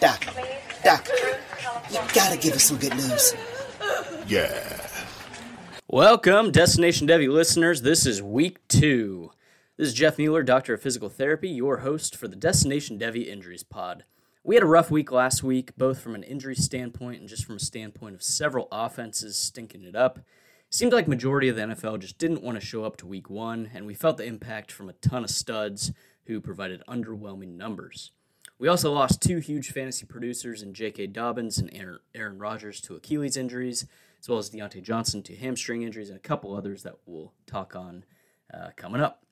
Doc, Doc, you gotta give us some good news. Yeah. Welcome, Destination Devy listeners. This is week two. This is Jeff Mueller, Doctor of Physical Therapy, your host for the Destination Devy Injuries Pod. We had a rough week last week, both from an injury standpoint and just from a standpoint of several offenses stinking it up. Seemed like majority of the NFL just didn't want to show up to week one, and we felt the impact from a ton of studs who provided underwhelming numbers. We also lost two huge fantasy producers in J.K. Dobbins and Aaron Rodgers to Achilles injuries, as well as Diontae Johnson to hamstring injuries, and a couple others that we'll talk on uh, coming up.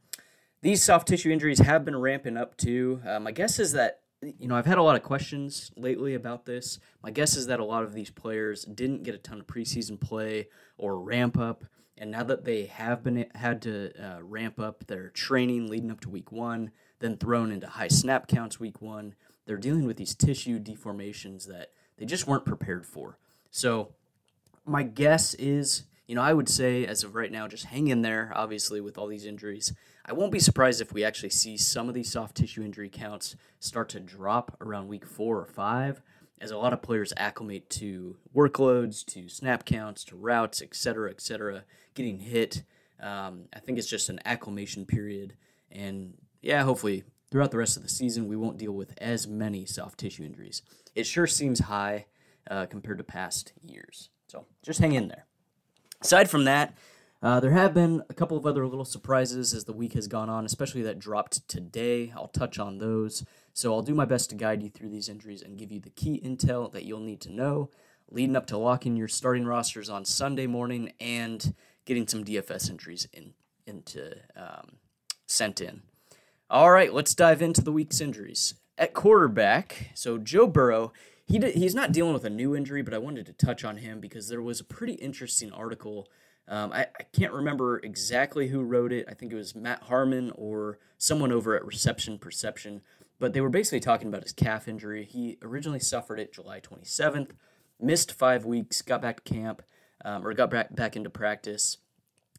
These soft tissue injuries have been ramping up too. Uh, my guess is that, you know, I've had a lot of questions lately about this. My guess is that a lot of these players didn't get a ton of preseason play or ramp up. And now that they have been had to uh, ramp up their training leading up to week one, then thrown into high snap counts week one. They're dealing with these tissue deformations that they just weren't prepared for. So, my guess is, you know, I would say as of right now, just hang in there, obviously, with all these injuries. I won't be surprised if we actually see some of these soft tissue injury counts start to drop around week four or five as a lot of players acclimate to workloads, to snap counts, to routes, et cetera, et cetera, getting hit. Um, I think it's just an acclimation period. And yeah, hopefully throughout the rest of the season, we won't deal with as many soft tissue injuries. It sure seems high uh, compared to past years. So just hang in there. Aside from that, uh, there have been a couple of other little surprises as the week has gone on, especially that dropped today. I'll touch on those. So I'll do my best to guide you through these injuries and give you the key intel that you'll need to know leading up to locking your starting rosters on Sunday morning and getting some DFS entries in, into um, sent in. All right, let's dive into the week's injuries. At quarterback, so Joe Burrow, he did, he's not dealing with a new injury, but I wanted to touch on him because there was a pretty interesting article. Um, I, I can't remember exactly who wrote it. I think it was Matt Harmon or someone over at Reception Perception, but they were basically talking about his calf injury. He originally suffered it July 27th, missed five weeks, got back to camp, um, or got back, back into practice,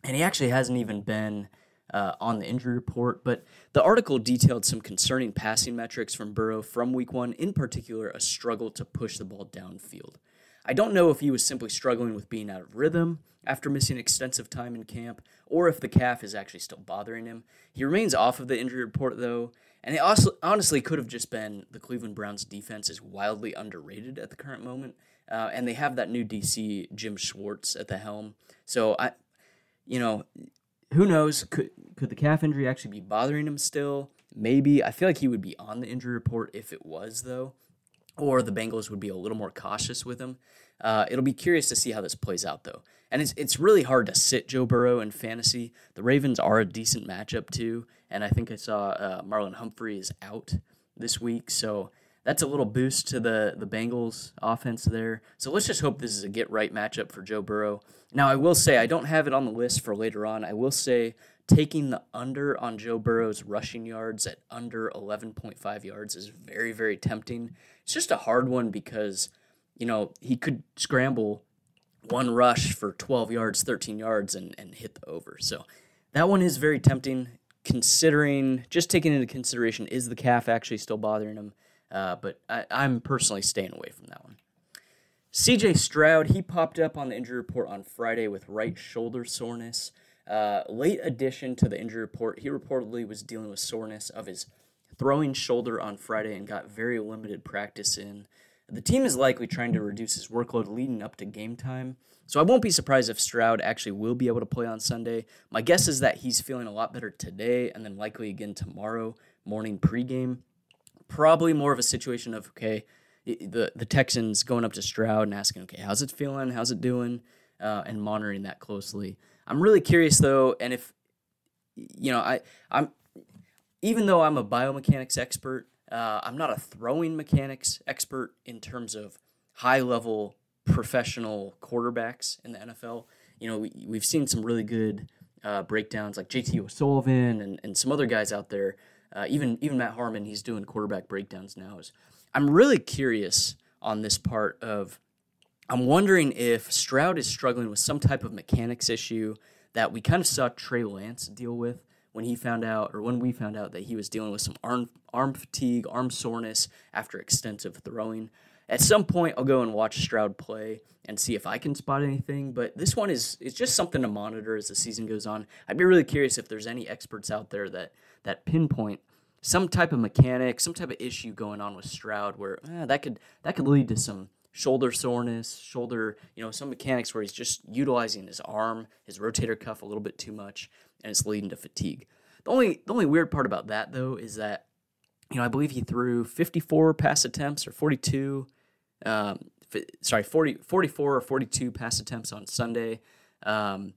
and he actually hasn't even been uh, on the injury report, but the article detailed some concerning passing metrics from Burrow from week one, in particular, a struggle to push the ball downfield. I don't know if he was simply struggling with being out of rhythm after missing extensive time in camp, or if the calf is actually still bothering him. He remains off of the injury report, though, and it also honestly could have just been the Cleveland Browns defense is wildly underrated at the current moment, uh, and they have that new DC Jim Schwartz at the helm. So I, you know, who knows? Could could the calf injury actually be bothering him still? Maybe. I feel like he would be on the injury report if it was, though, or the Bengals would be a little more cautious with him. Uh, it'll be curious to see how this plays out, though. And it's it's really hard to sit Joe Burrow in fantasy. The Ravens are a decent matchup too, and I think I saw uh, Marlon Humphrey is out this week, so that's a little boost to the the Bengals offense there. So let's just hope this is a get right matchup for Joe Burrow. Now I will say I don't have it on the list for later on. I will say taking the under on Joe Burrow's rushing yards at under 11.5 yards is very very tempting. It's just a hard one because you know, he could scramble one rush for 12 yards, 13 yards and and hit the over. So that one is very tempting considering just taking into consideration is the calf actually still bothering him? Uh, but I, I'm personally staying away from that one. CJ Stroud, he popped up on the injury report on Friday with right shoulder soreness. Uh, late addition to the injury report, he reportedly was dealing with soreness of his throwing shoulder on Friday and got very limited practice in. The team is likely trying to reduce his workload leading up to game time. So I won't be surprised if Stroud actually will be able to play on Sunday. My guess is that he's feeling a lot better today and then likely again tomorrow morning pregame. Probably more of a situation of okay, the the Texans going up to Stroud and asking, okay, how's it feeling? How's it doing? Uh, and monitoring that closely. I'm really curious though, and if you know, I I'm even though I'm a biomechanics expert, uh, I'm not a throwing mechanics expert in terms of high level professional quarterbacks in the NFL. You know, we, we've seen some really good uh, breakdowns like JT O'Sullivan and, and some other guys out there. Uh, even even Matt Harmon, he's doing quarterback breakdowns now. I'm really curious on this part of. I'm wondering if Stroud is struggling with some type of mechanics issue that we kind of saw Trey Lance deal with when he found out, or when we found out that he was dealing with some arm arm fatigue, arm soreness after extensive throwing. At some point, I'll go and watch Stroud play and see if I can spot anything. But this one is it's just something to monitor as the season goes on. I'd be really curious if there's any experts out there that that pinpoint some type of mechanic, some type of issue going on with Stroud where eh, that could that could lead to some shoulder soreness, shoulder, you know, some mechanics where he's just utilizing his arm, his rotator cuff a little bit too much, and it's leading to fatigue. The only the only weird part about that though is that you know I believe he threw 54 pass attempts or 42 um, sorry, 40, 44 or 42 pass attempts on Sunday. Um,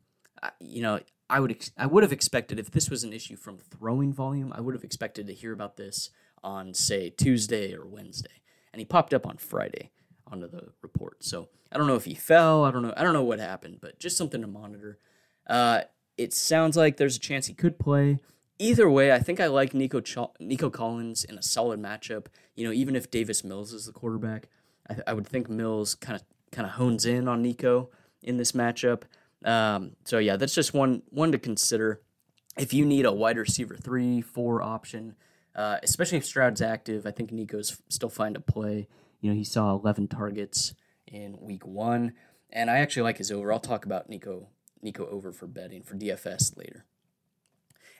you know, I would ex- I would have expected if this was an issue from throwing volume, I would have expected to hear about this on say Tuesday or Wednesday, and he popped up on Friday onto the report. So I don't know if he fell. I don't know. I don't know what happened, but just something to monitor. Uh, it sounds like there's a chance he could play. Either way, I think I like Nico Ch- Nico Collins in a solid matchup. You know, even if Davis Mills is the quarterback, I, I would think Mills kind of kind of hones in on Nico in this matchup. Um, so yeah, that's just one one to consider. If you need a wide receiver three, four option, uh, especially if Stroud's active, I think Nico's still fine to play. You know, he saw 11 targets in week one, and I actually like his over. I'll talk about Nico Nico over for betting for DFS later.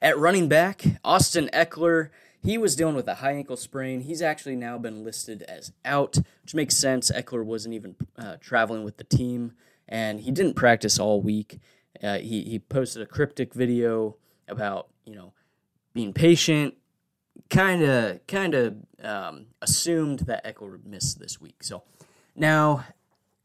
At running back, Austin Ekeler, he was dealing with a high ankle sprain. He's actually now been listed as out, which makes sense. Ekeler wasn't even uh, traveling with the team, and he didn't practice all week. Uh, he he posted a cryptic video about you know being patient, kind of kind of um, assumed that Ekeler would miss this week. So now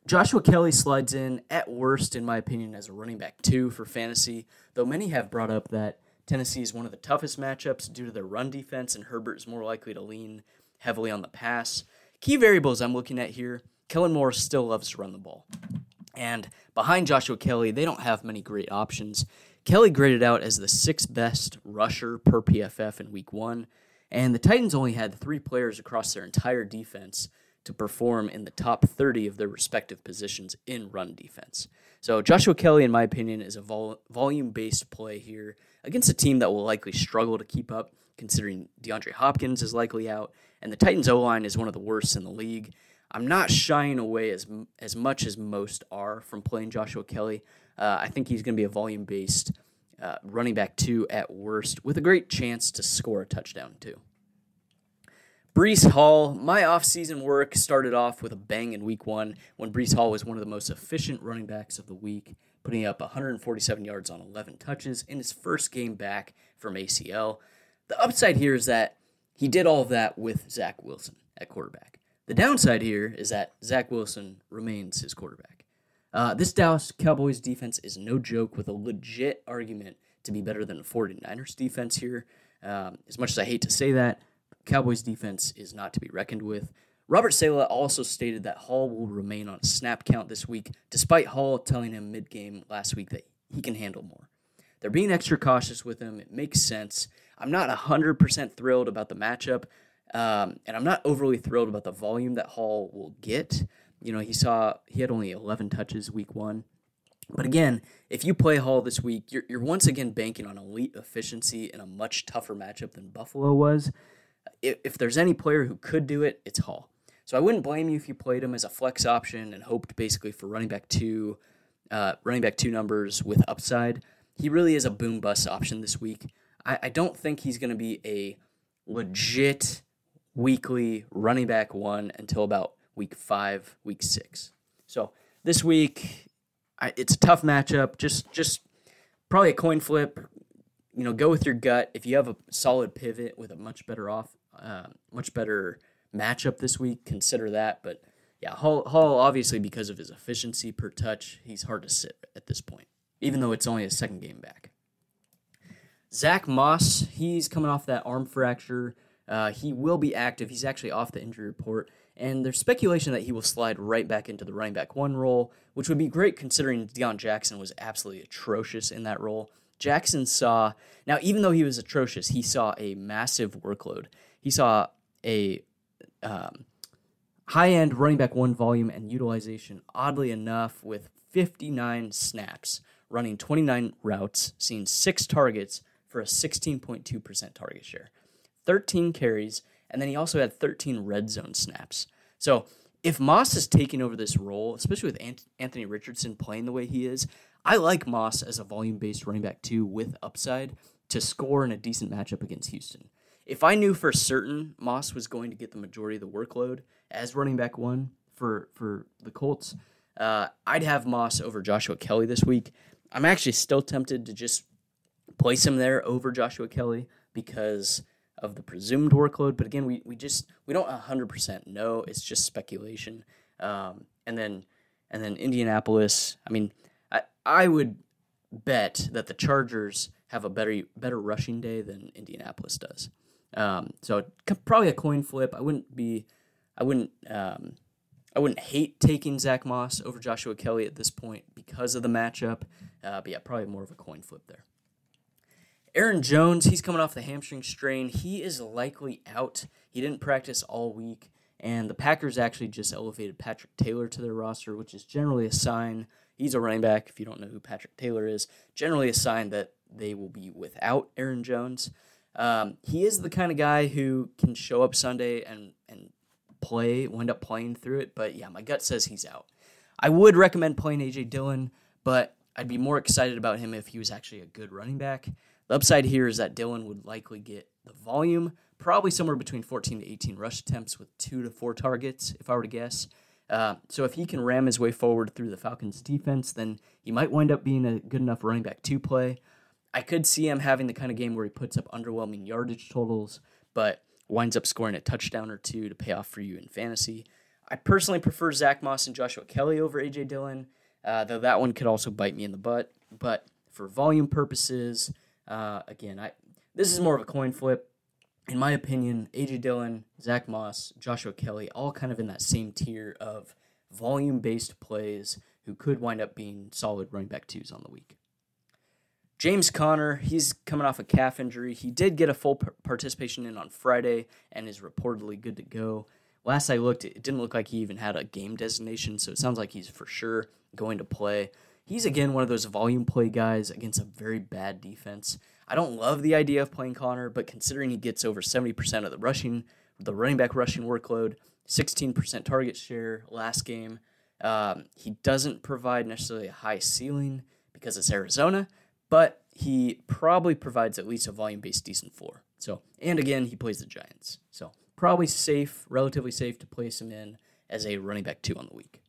Joshua Kelley slides in at worst, in my opinion, as a running back two for fantasy. Though many have brought up that Tennessee is one of the toughest matchups due to their run defense, and Herbert is more likely to lean heavily on the pass. Key variables I'm looking at here Kellen Moore still loves to run the ball. And behind Joshua Kelley, they don't have many great options. Kelley graded out as the sixth best rusher per PFF in week one, and the Titans only had three players across their entire defense to perform in the top 30 of their respective positions in run defense. So Joshua Kelley, in my opinion, is a vol- volume-based play here against a team that will likely struggle to keep up, considering DeAndre Hopkins is likely out, and the Titans' O line is one of the worst in the league. I'm not shying away as as much as most are from playing Joshua Kelley. Uh, I think he's going to be a volume-based uh, running back two at worst, with a great chance to score a touchdown too. Breece Hall, my offseason work started off with a bang in week one when Breece Hall was one of the most efficient running backs of the week, putting up 147 yards on 11 touches in his first game back from ACL. The upside here is that he did all of that with Zach Wilson at quarterback. The downside here is that Zach Wilson remains his quarterback. Uh, this Dallas Cowboys defense is no joke with a legit argument to be better than the 49ers defense here. Um, as much as I hate to say that, Cowboys defense is not to be reckoned with. Robert Saleh also stated that Hall will remain on a snap count this week, despite Hall telling him mid game last week that he can handle more. They're being extra cautious with him. It makes sense. I'm not 100% thrilled about the matchup, um, and I'm not overly thrilled about the volume that Hall will get. You know, he saw he had only 11 touches week one. But again, if you play Hall this week, you're, you're once again banking on elite efficiency in a much tougher matchup than Buffalo was if, if there's any player who could do it, it's Hall. So I wouldn't blame you if you played him as a flex option and hoped basically for running back two, uh, running back two numbers with upside. He really is a boom bust option this week. I, I don't think he's going to be a legit weekly running back one until about week five, week six. So this week, I, it's a tough matchup. Just just probably a coin flip. You know, go with your gut. If you have a solid pivot with a much better off, uh, much better matchup this week, consider that. But yeah, Hall, Hall obviously because of his efficiency per touch, he's hard to sit at this point, even though it's only a second game back. Zach Moss, he's coming off that arm fracture. Uh, he will be active. He's actually off the injury report. And there's speculation that he will slide right back into the running back one role, which would be great considering Deon Jackson was absolutely atrocious in that role. Jackson saw, now, even though he was atrocious, he saw a massive workload. He saw a um, high end running back one volume and utilization, oddly enough, with 59 snaps, running 29 routes, seeing six targets for a 16.2% target share, 13 carries, and then he also had 13 red zone snaps. So if Moss is taking over this role, especially with Anthony Richardson playing the way he is, I like Moss as a volume based running back too with upside to score in a decent matchup against Houston. If I knew for certain Moss was going to get the majority of the workload as running back one for for the Colts, uh, I'd have Moss over Joshua Kelley this week. I'm actually still tempted to just place him there over Joshua Kelley because of the presumed workload. But again, we, we just we don't hundred percent know. It's just speculation. Um, and then and then Indianapolis. I mean, I I would bet that the Chargers have a better better rushing day than Indianapolis does. Um, so probably a coin flip. I wouldn't be I wouldn't um, I wouldn't hate taking Zach Moss over Joshua Kelley at this point because of the matchup. Uh, but yeah, probably more of a coin flip there. Aaron Jones, he's coming off the hamstring strain. He is likely out. He didn't practice all week, and the Packers actually just elevated Patrick Taylor to their roster, which is generally a sign. He's a running back. If you don't know who Patrick Taylor is, generally a sign that they will be without Aaron Jones. Um, he is the kind of guy who can show up Sunday and and play, wind up playing through it. But yeah, my gut says he's out. I would recommend playing AJ Dillon, but I'd be more excited about him if he was actually a good running back. The upside here is that Dillon would likely get the volume, probably somewhere between 14 to 18 rush attempts with two to four targets, if I were to guess. Uh, so if he can ram his way forward through the Falcons' defense, then he might wind up being a good enough running back to play. I could see him having the kind of game where he puts up underwhelming yardage totals, but winds up scoring a touchdown or two to pay off for you in fantasy. I personally prefer Zach Moss and Joshua Kelley over AJ Dillon, uh, though that one could also bite me in the butt. But for volume purposes, uh, again, I this is more of a coin flip. In my opinion, AJ Dillon, Zach Moss, Joshua Kelley, all kind of in that same tier of volume based plays who could wind up being solid running back twos on the week. James Conner, he's coming off a calf injury. He did get a full participation in on Friday and is reportedly good to go. Last I looked, it didn't look like he even had a game designation, so it sounds like he's for sure going to play. He's again one of those volume play guys against a very bad defense. I don't love the idea of playing Conner, but considering he gets over 70% of the rushing, the running back rushing workload, 16% target share last game, um, he doesn't provide necessarily a high ceiling because it's Arizona, but he probably provides at least a volume based decent floor. So, and again, he plays the Giants. So, probably safe, relatively safe to place him in as a running back two on the week.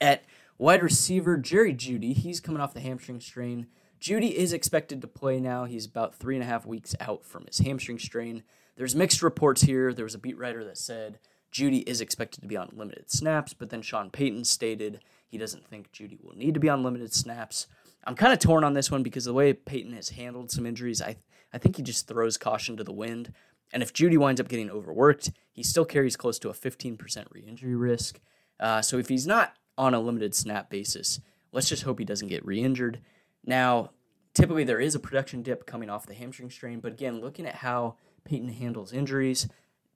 At Wide receiver Jerry Jeudy, he's coming off the hamstring strain. Jeudy is expected to play now. He's about three and a half weeks out from his hamstring strain. There's mixed reports here. There was a beat writer that said Jeudy is expected to be on limited snaps, but then Sean Payton stated he doesn't think Jeudy will need to be on limited snaps. I'm kind of torn on this one because the way Payton has handled some injuries, I I think he just throws caution to the wind. And if Jeudy winds up getting overworked, he still carries close to a 15% re-injury risk. Uh, so if he's not on a limited snap basis. Let's just hope he doesn't get re injured. Now, typically there is a production dip coming off the hamstring strain, but again, looking at how Payton handles injuries,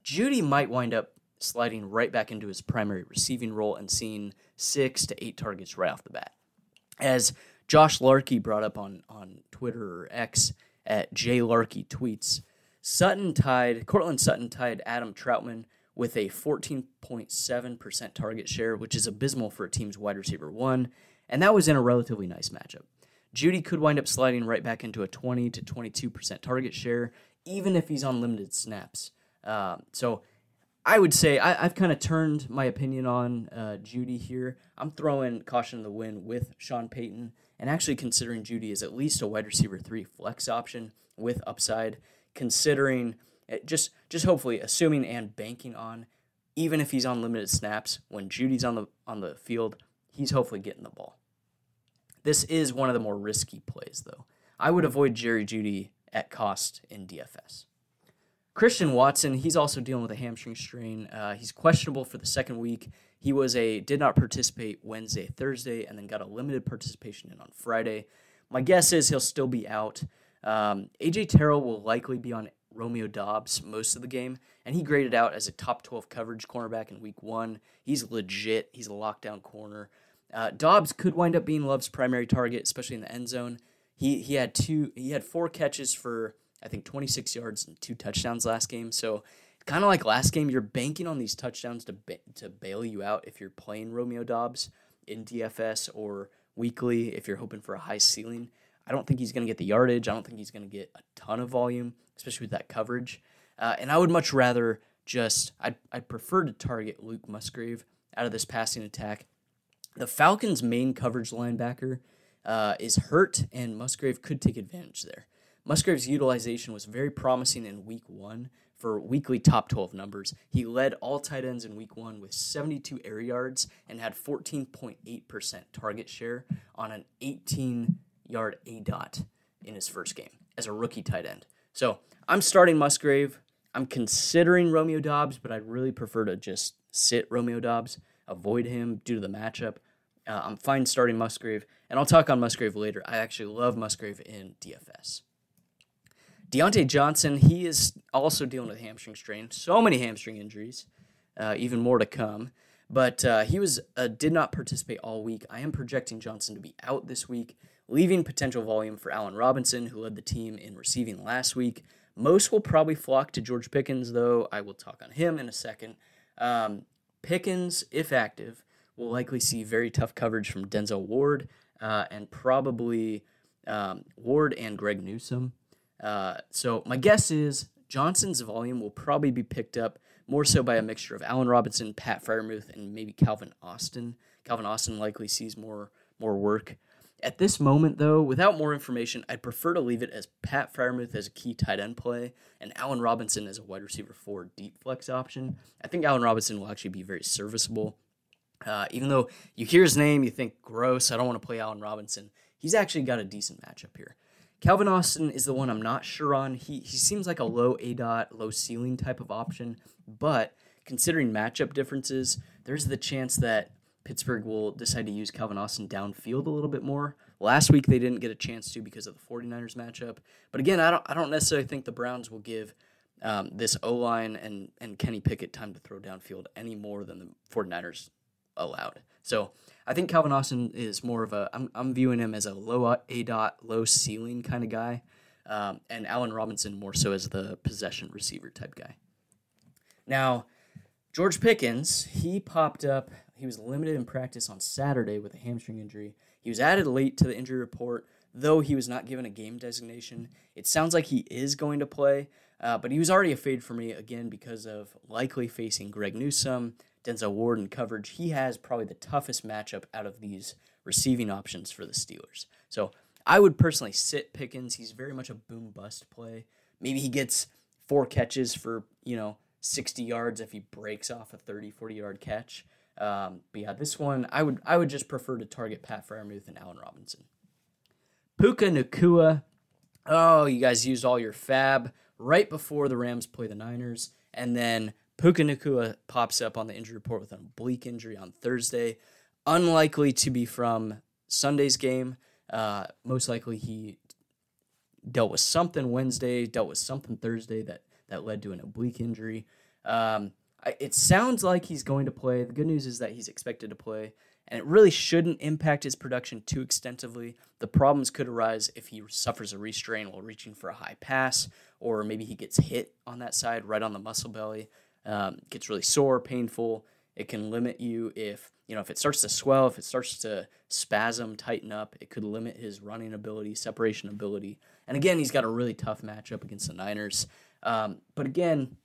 Jeudy might wind up sliding right back into his primary receiving role and seeing six to eight targets right off the bat. As Josh Larkey brought up on, on Twitter or X at J Larkey tweets, Sutton tied, Courtland Sutton tied Adam Trautman with a 14.7% target share, which is abysmal for a team's wide receiver one, and that was in a relatively nice matchup. Jeudy could wind up sliding right back into a 20 to 22% target share even if he's on limited snaps. Um, so I would say I, have kind of turned my opinion on uh, Jeudy here. I'm throwing caution to the wind with Sean Payton and actually considering Jeudy as at least a wide receiver three flex option with upside, considering just just hopefully assuming and banking on even if he's on limited snaps when Jeudy's on the on the field, he's hopefully getting the ball. This is one of the more risky plays though. I would avoid Jerry Jeudy at cost in DFS. Christian Watson, he's also dealing with a hamstring strain. Uh, he's questionable for the second week. He was a did not participate Wednesday, Thursday, and then got a limited participation in on Friday. My guess is he'll still be out. Um, AJ Terrell will likely be on Romeo Doubs most of the game, and he graded out as a top 12 coverage cornerback in week one. He's legit. He's a lockdown corner. Uh, Doubs could wind up being Love's primary target, especially in the end zone. He he had two he had four catches for I think 26 yards and two touchdowns last game. So kind of like last game, you're banking on these touchdowns to ba- to bail you out if you're playing Romeo Doubs in DFS or weekly if you're hoping for a high ceiling. I don't think he's going to get the yardage. I don't think he's going to get a ton of volume, especially with that coverage. Uh, and I would much rather just I'd, I'd prefer to target Luke Musgrave out of this passing attack. The Falcons' main coverage linebacker uh, is hurt, and Musgrave could take advantage there. Musgrave's utilization was very promising in week one for weekly top 12 numbers. He led all tight ends in week one with 72 air yards and had 14.8% target share on an 18 yard A dot in his first game as a rookie tight end. So I'm starting Musgrave. I'm considering Romeo Doubs, but I'd really prefer to just sit Romeo Doubs, avoid him due to the matchup. Uh, I'm fine starting Musgrave, and I'll talk on Musgrave later. I actually love Musgrave in DFS. Diontae Johnson, he is also dealing with hamstring strain. So many hamstring injuries, uh, even more to come. But uh, he was uh, did not participate all week. I am projecting Johnson to be out this week, leaving potential volume for Allen Robinson, who led the team in receiving last week. Most will probably flock to George Pickens, though. I will talk on him in a second. Um, Pickens, if active, will likely see very tough coverage from Denzel Ward uh, and probably um, Ward and Greg Newsome. Uh, so my guess is Johnson's volume will probably be picked up more so by a mixture of Allen Robinson, Pat Freiermuth, and maybe Calvin Austin. Calvin Austin likely sees more more work. At this moment, though, without more information, I'd prefer to leave it as Pat Freiermuth as a key tight end play and Allen Robinson as a wide receiver four deep flex option. I think Allen Robinson will actually be very serviceable. Uh, even though you hear his name, you think, gross, I don't want to play Allen Robinson. He's actually got a decent matchup here. Calvin Austin is the one I'm not sure on. He he seems like a low A dot, low ceiling type of option, but considering matchup differences, there's the chance that Pittsburgh will decide to use Calvin Austin downfield a little bit more. Last week they didn't get a chance to because of the 49ers matchup. But again, I don't I don't necessarily think the Browns will give um, this O line and and Kenny Pickett time to throw downfield any more than the 49ers allowed. So I think Calvin Austin is more of a. I'm I'm viewing him as a low A dot, low ceiling kind of guy, um, and Allen Robinson more so as the possession receiver type guy. Now, George Pickens, he popped up. He was limited in practice on Saturday with a hamstring injury. He was added late to the injury report, though he was not given a game designation. It sounds like he is going to play, uh, but he was already a fade for me again because of likely facing Greg Newsome, Denzel Ward in coverage, he has probably the toughest matchup out of these receiving options for the Steelers. So I would personally sit Pickens. He's very much a boom bust play. Maybe he gets four catches for, you know, 60 yards if he breaks off a 30, 40 yard catch. Um, but yeah, this one I would I would just prefer to target Pat Freiermuth and Allen Robinson. Puka Nacua. Oh, you guys used all your fab right before the Rams play the Niners, and then Puka Nacua pops up on the injury report with an oblique injury on Thursday. Unlikely to be from Sunday's game. Uh, most likely he dealt with something Wednesday, dealt with something Thursday that, that led to an oblique injury. Um, it sounds like he's going to play. The good news is that he's expected to play, and it really shouldn't impact his production too extensively. The problems could arise if he suffers a restrain while reaching for a high pass, or maybe he gets hit on that side right on the muscle belly um, gets really sore, painful, It can limit you if, you know, if it starts to swell, if it starts to spasm, tighten up, it could limit his running ability, separation ability. And again, he's got a really tough matchup against the Niners. Um, but again,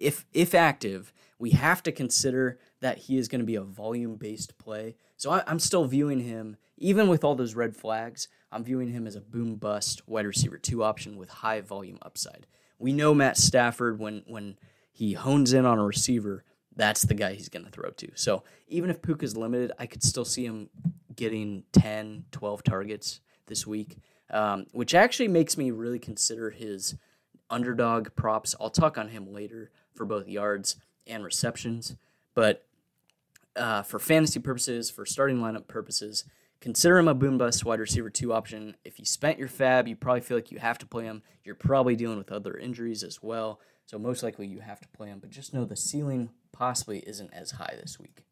if if active, we have to consider that he is going to be a volume based play. So I, am still viewing him, even with all those red flags, I'm viewing him as a boom bust wide receiver two option with high volume upside. We know Matt Stafford when when he hones in on a receiver, that's the guy he's going to throw to. So even if Puka's limited, I could still see him getting 10, 12 targets this week, um, which actually makes me really consider his underdog props. I'll talk on him later for both yards and receptions. But uh, for fantasy purposes, for starting lineup purposes, consider him a boom bust wide receiver two option. If you spent your fab, you probably feel like you have to play him. You're probably dealing with other injuries as well. So most likely you have to play him. But just know the ceiling possibly isn't as high this week.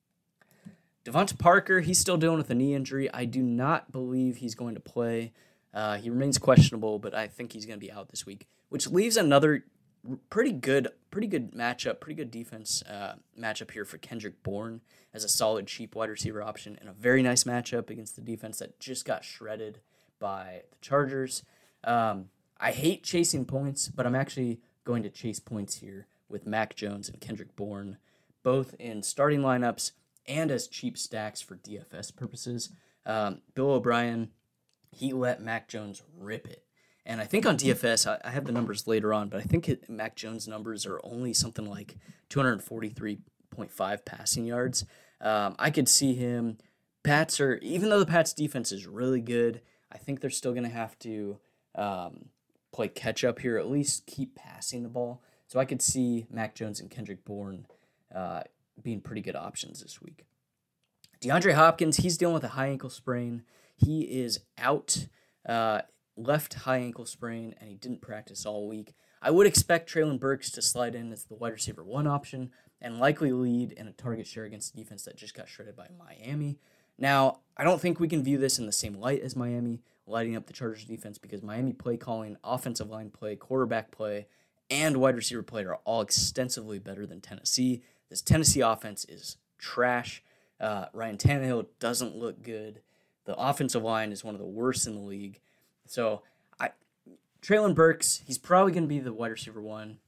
DeVante Parker, he's still dealing with a knee injury. I do not believe he's going to play. Uh, he remains questionable, but I think he's going to be out this week, which leaves another pretty good, pretty good matchup, pretty good defense uh, matchup here for Kendrick Bourne as a solid cheap wide receiver option, and a very nice matchup against the defense that just got shredded by the Chargers. Um, I hate chasing points, but I'm actually going to chase points here with Mac Jones and Kendrick Bourne, both in starting lineups and as cheap stacks for DFS purposes. Um, Bill O'Brien, he let Mac Jones rip it and I think on DFS, I, I have the numbers later on, but I think it, Mac Jones' numbers are only something like 243.5 passing yards. Um, I could see him. Pats are, even though the Pats' defense is really good, I think they're still going to have to um, play catch up here, at least keep passing the ball. So I could see Mac Jones and Kendrick Bourne uh, being pretty good options this week. DeAndre Hopkins, he's dealing with a high ankle sprain. He is out. Uh, left high ankle sprain, and he didn't practice all week. I would expect Treylon Burks to slide in as the wide receiver one option and likely lead in a target share against a defense that just got shredded by Miami. Now, I don't think we can view this in the same light as Miami, lighting up the Chargers defense because Miami play calling, offensive line play, quarterback play, and wide receiver play are all extensively better than Tennessee. This Tennessee offense is trash. Uh, Ryan Tannehill doesn't look good. The offensive line is one of the worst in the league. So I Treylon Burks, he's probably going to be the wide receiver one.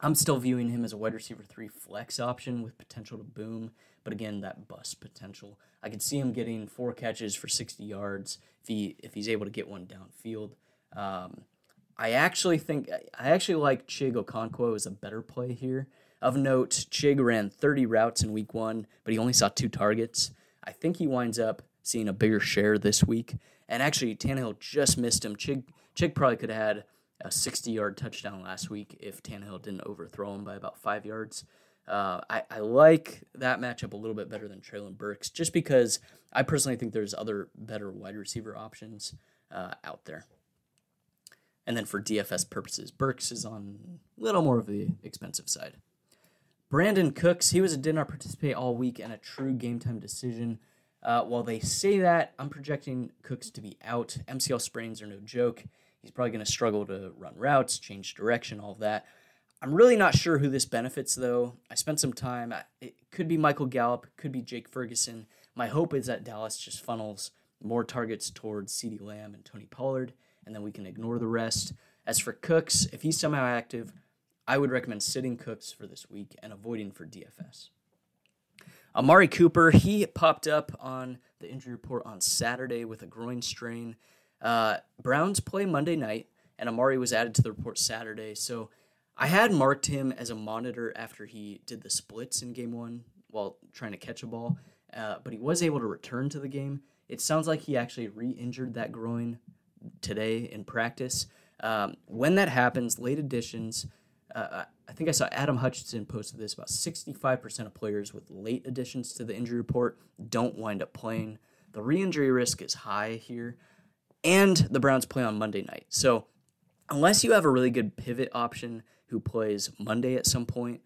I'm still viewing him as a wide receiver three flex option with potential to boom, but again, that bust potential. I could see him getting four catches for 60 yards if he if he's able to get one downfield. Um, I actually think I actually like Chig Okonkwo as a better play here. Of note, Chig ran 30 routes in week one, but he only saw two targets. I think he winds up seeing a bigger share this week. And actually, Tannehill just missed him. Chig, Chig probably could have had a 60 yard touchdown last week if Tannehill didn't overthrow him by about five yards. Uh, I, I like that matchup a little bit better than Treylon Burks just because I personally think there's other better wide receiver options uh, out there. And then for DFS purposes, Burks is on a little more of the expensive side. Brandin Cooks, he was a did not participate all week and a true game time decision. Uh, while they say that, I'm projecting Cooks to be out. MCL sprains are no joke. He's probably going to struggle to run routes, change direction, all of that. I'm really not sure who this benefits, though. I spent some time. It could be Michael Gallup, could be Jake Ferguson. My hope is that Dallas just funnels more targets towards CeeDee Lamb and Tony Pollard, and then we can ignore the rest. As for Cooks, if he's somehow active, I would recommend sitting Cooks for this week and avoiding for DFS. Amari Cooper, he popped up on the injury report on Saturday with a groin strain. Uh, Browns play Monday night, and Amari was added to the report Saturday. So I had marked him as a monitor after he did the splits in game one while trying to catch a ball, uh, but he was able to return to the game. It sounds like he actually re injured that groin today in practice. Um, when that happens, late additions, uh, I think I saw Adam Hutchinson posted this about 65% of players with late additions to the injury report don't wind up playing. The re injury risk is high here, and the Browns play on Monday night. So, unless you have a really good pivot option who plays Monday at some point,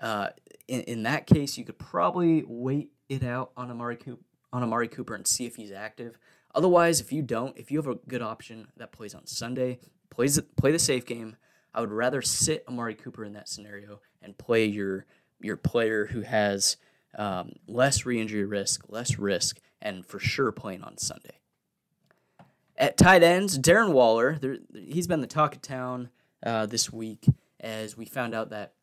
uh, in, in that case, you could probably wait it out on Amari, Cooper, on Amari Cooper and see if he's active. Otherwise, if you don't, if you have a good option that plays on Sunday, plays play the safe game I would rather sit Amari Cooper in that scenario and play your your player who has um, less re injury risk, less risk, and for sure playing on Sunday. At tight ends, Darren Waller, there, he's been the talk of town uh, this week as we found out that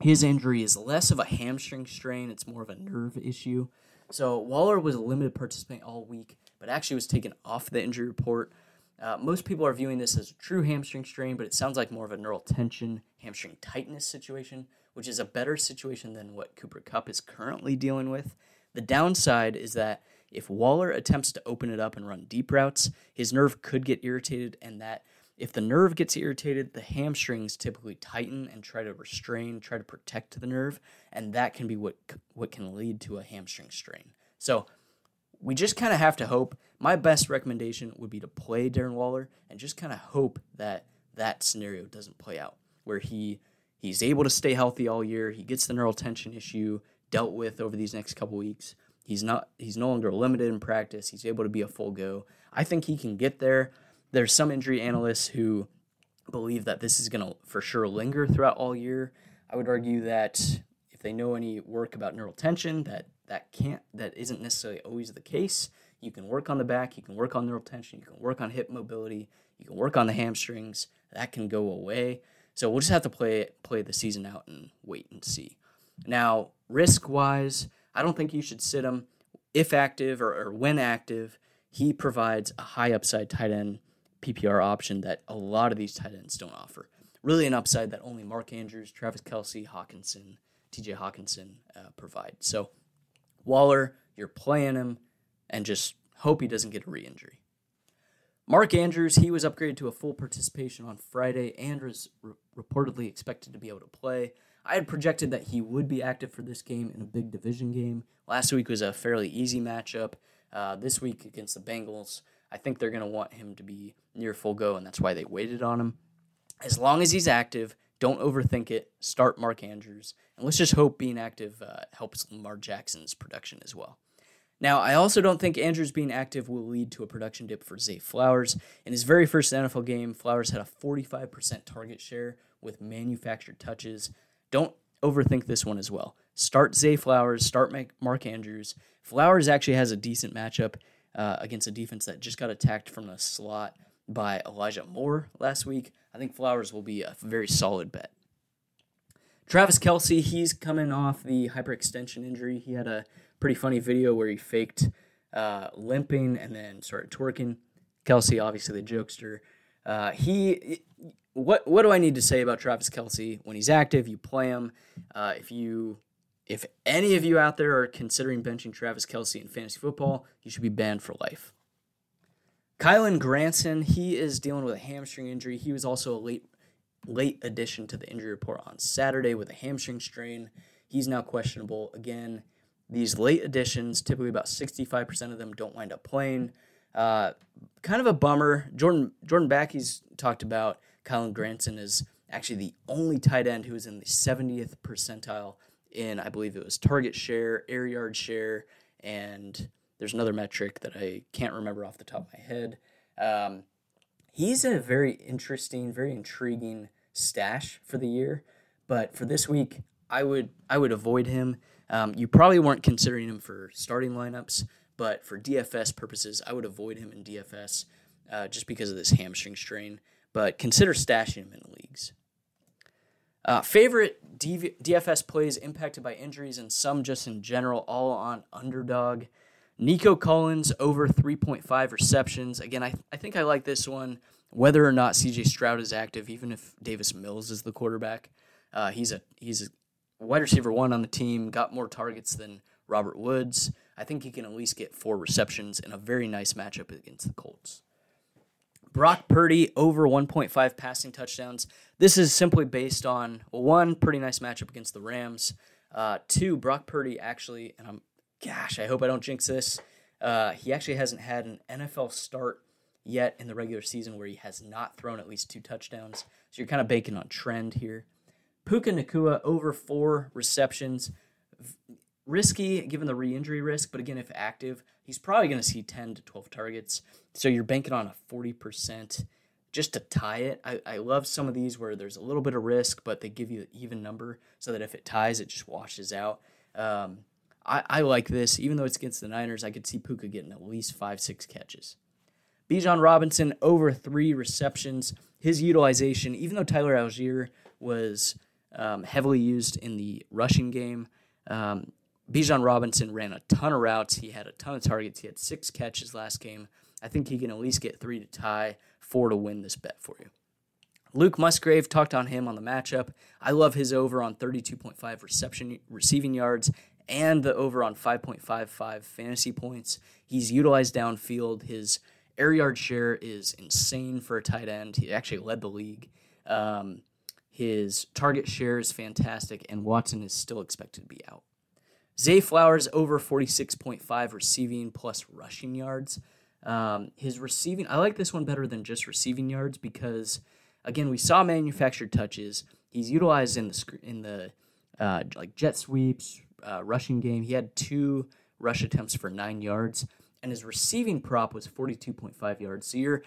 his injury is less of a hamstring strain, it's more of a nerve issue. So Waller was a limited participant all week, but actually was taken off the injury report. Uh, most people are viewing this as a true hamstring strain, but it sounds like more of a neural tension, hamstring tightness situation, which is a better situation than what Cooper Kupp is currently dealing with. The downside is that if Waller attempts to open it up and run deep routes, his nerve could get irritated, and that if the nerve gets irritated, the hamstrings typically tighten and try to restrain, try to protect the nerve, and that can be what what can lead to a hamstring strain. So we just kind of have to hope. My best recommendation would be to play Darren Waller and just kind of hope that that scenario doesn't play out, where he he's able to stay healthy all year. He gets the neural tension issue dealt with over these next couple weeks. He's not he's no longer limited in practice. He's able to be a full go. I think he can get there. There's some injury analysts who believe that this is going to for sure linger throughout all year. I would argue that if they know any work about neural tension, that that can't that isn't necessarily always the case. You can work on the back, you can work on neural tension, you can work on hip mobility, you can work on the hamstrings. That can go away. So we'll just have to play play the season out and wait and see. Now, risk wise, I don't think you should sit him if active or, or when active. He provides a high upside tight end PPR option that a lot of these tight ends don't offer. Really, an upside that only Mark Andrews, Travis Kelce, Hockenson, TJ Hockenson uh, provide. So, Waller, you're playing him and just hope he doesn't get a re injury. Mark Andrews, he was upgraded to a full participation on Friday. Andrews re- reportedly expected to be able to play. I had projected that he would be active for this game in a big division game. Last week was a fairly easy matchup. Uh, this week against the Bengals, I think they're going to want him to be near full go, and that's why they waited on him. As long as he's active, don't overthink it. Start Mark Andrews, and let's just hope being active uh, helps Lamar Jackson's production as well. Now, I also don't think Andrews being active will lead to a production dip for Zay Flowers. In his very first NFL game, Flowers had a 45% target share with manufactured touches. Don't overthink this one as well. Start Zay Flowers, start Mark Andrews. Flowers actually has a decent matchup uh, against a defense that just got attacked from the slot by Elijah Moore last week. I think Flowers will be a very solid bet. Travis Kelce, he's coming off the hyperextension injury. He had a pretty funny video where he faked uh, limping and then started twerking. Kelce, obviously the jokester. Uh, he, what what do I need to say about Travis Kelce? When he's active, you play him. Uh, if you if any of you out there are considering benching Travis Kelce in fantasy football, you should be banned for life. Kylen Granson, he is dealing with a hamstring injury. He was also a late late addition to the injury report on Saturday with a hamstring strain. He's now questionable again. These late additions, typically about 65% of them don't wind up playing. Uh, kind of a bummer. Jordan Jordan Backey's talked about Kylen Granson is actually the only tight end who is in the 70th percentile in I believe it was target share, air yard share, and there's another metric that I can't remember off the top of my head. Um, he's a very interesting, very intriguing stash for the year, but for this week, I would I would avoid him. Um, you probably weren't considering him for starting lineups, but for DFS purposes, I would avoid him in DFS uh, just because of this hamstring strain. But consider stashing him in leagues. Uh, favorite DV- DFS plays impacted by injuries and some just in general, all on underdog. Nico Collins over 3.5 receptions. Again, I, I think I like this one, whether or not CJ Stroud is active, even if Davis Mills is the quarterback. Uh, he's a he's a wide receiver one on the team, got more targets than Robert Woods. I think he can at least get four receptions in a very nice matchup against the Colts. Brock Purdy over 1.5 passing touchdowns. This is simply based on one pretty nice matchup against the Rams. Uh, two, Brock Purdy actually, and I'm gosh, I hope I don't jinx this. Uh, he actually hasn't had an NFL start yet in the regular season where he has not thrown at least two touchdowns. So you're kind of baking on trend here. Puka Nacua over four receptions. Risky given the re injury risk, but again, if active, he's probably going to see 10 to 12 targets. So you're banking on a 40% just to tie it. I, I love some of these where there's a little bit of risk, but they give you an even number so that if it ties, it just washes out. Um, I, I like this. Even though it's against the Niners, I could see Puka getting at least five, six catches. Bijan Robinson over three receptions. His utilization, even though Tyler Allgeier was um, heavily used in the rushing game, um, Bijan Robinson ran a ton of routes. He had a ton of targets. He had six catches last game. I think he can at least get three to tie, four to win this bet for you. Luke Musgrave talked on him on the matchup. I love his over on 32.5 reception receiving yards and the over on 5.55 fantasy points. He's utilized downfield. His air yard share is insane for a tight end. He actually led the league. Um, his target share is fantastic, and Watson is still expected to be out. Zay Flowers over 46.5 receiving plus rushing yards. Um, his receiving, I like this one better than just receiving yards because, again, we saw manufactured touches. He's utilized in the in the uh, like jet sweeps, uh, rushing game. He had two rush attempts for nine yards, and his receiving prop was 42.5 yards. So you're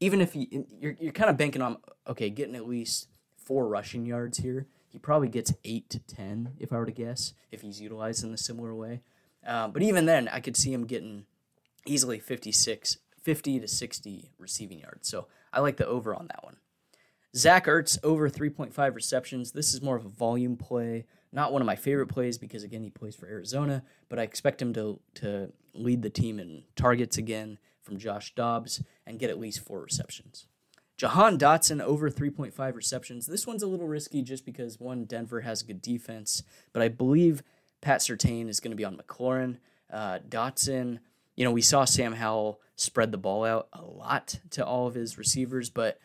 even if you you're, you're kind of banking on okay getting at least four rushing yards here he probably gets eight to ten, if I were to guess, if he's utilized in a similar way. Um, but even then, I could see him getting easily 56, 50 to 60 receiving yards. So I like the over on that one. Zach Ertz over 3.5 receptions. This is more of a volume play. Not one of my favorite plays because again he plays for Arizona, but I expect him to to lead the team in targets again from Josh Dobbs and get at least four receptions. Jahan Dotson over 3.5 receptions. This one's a little risky just because one, Denver has good defense, but I believe Pat Surtain is going to be on McLaurin. Uh, Dotson, you know, we saw Sam Howell spread the ball out a lot to all of his receivers, but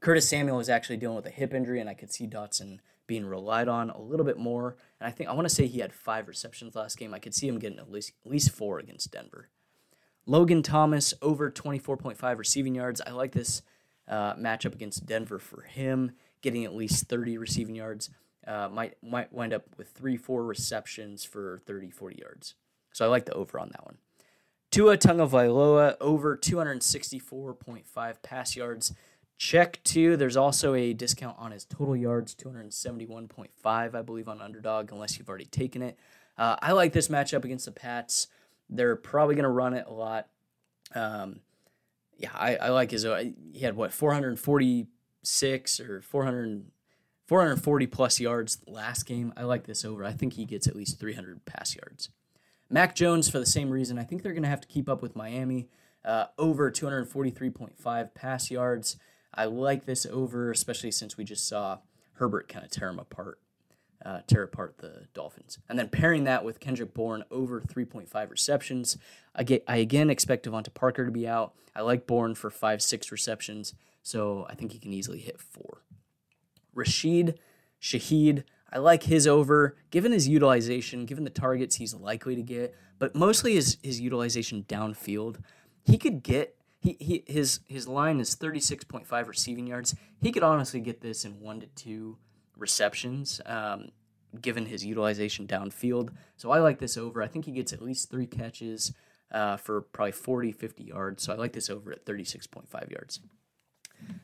Curtis Samuel is actually dealing with a hip injury, and I could see Dotson being relied on a little bit more. And I think I want to say he had five receptions last game. I could see him getting at least at least four against Denver. Logan Thomas over 24.5 receiving yards. I like this uh, matchup against Denver for him, getting at least 30 receiving yards. Uh, might might wind up with three, four receptions for 30, 40 yards. So I like the over on that one. Tua Tagovailoa over 264.5 pass yards. Check two. There's also a discount on his total yards, 271.5, I believe, on underdog, unless you've already taken it. Uh, I like this matchup against the Pats. They're probably going to run it a lot. Um, yeah, I, I like his. Uh, he had what 446 or 400, 440 plus yards last game. I like this over. I think he gets at least 300 pass yards. Mac Jones for the same reason. I think they're going to have to keep up with Miami. Uh, over 243.5 pass yards. I like this over, especially since we just saw Herbert kind of tear him apart uh, tear apart the Dolphins. And then pairing that with Kendrick Bourne over 3.5 receptions. I, get, I again expect DeVante Parker to be out. I like Bourne for 5 6 receptions, so I think he can easily hit four. Rashid Shaheed, I like his over, given his utilization, given the targets he's likely to get, but mostly his, his utilization downfield. He could get he, he his his line is 36.5 receiving yards. He could honestly get this in one to two receptions, um, given his utilization downfield. So I like this over. I think he gets at least three catches uh, for probably 40, 50 yards. So I like this over at 36.5 yards.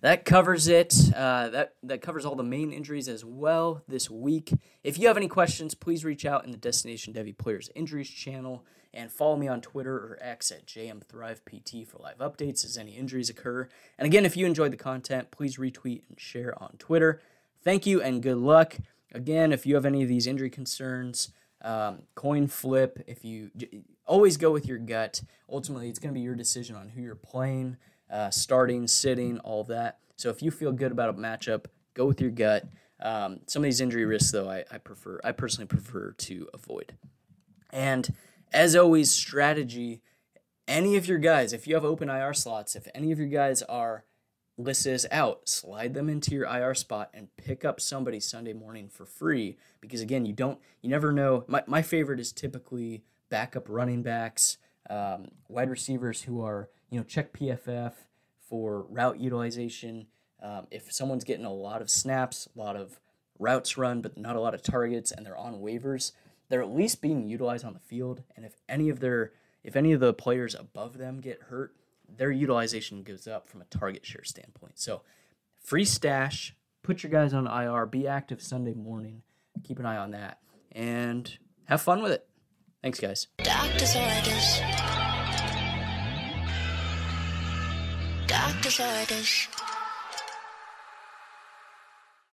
That covers it. Uh, that that covers all the main injuries as well this week. If you have any questions, please reach out in the Destination Devy Players Injuries channel and follow me on Twitter or X at JMThrivePT for live updates as any injuries occur. And again, if you enjoyed the content, please retweet and share on Twitter. Thank you and good luck. Again, if you have any of these injury concerns, um, coin flip. If you always go with your gut, ultimately it's going to be your decision on who you're playing, uh, starting, sitting, all that. So if you feel good about a matchup, go with your gut. Um, some of these injury risks, though, I, I prefer. I personally prefer to avoid. And as always, strategy. Any of your guys, if you have open IR slots, if any of your guys are list is out, slide them into your IR spot and pick up somebody Sunday morning for free. Because again, you don't, you never know. My, my favorite is typically backup running backs, um, wide receivers who are, you know, check PFF for route utilization. Um, if someone's getting a lot of snaps, a lot of routes run, but not a lot of targets, and they're on waivers, they're at least being utilized on the field. And if any of their, if any of the players above them get hurt, their utilization goes up from a target share standpoint. So, free stash, put your guys on IR, be active Sunday morning, keep an eye on that, and have fun with it. Thanks, guys. Doctor's orders. Doctor's orders.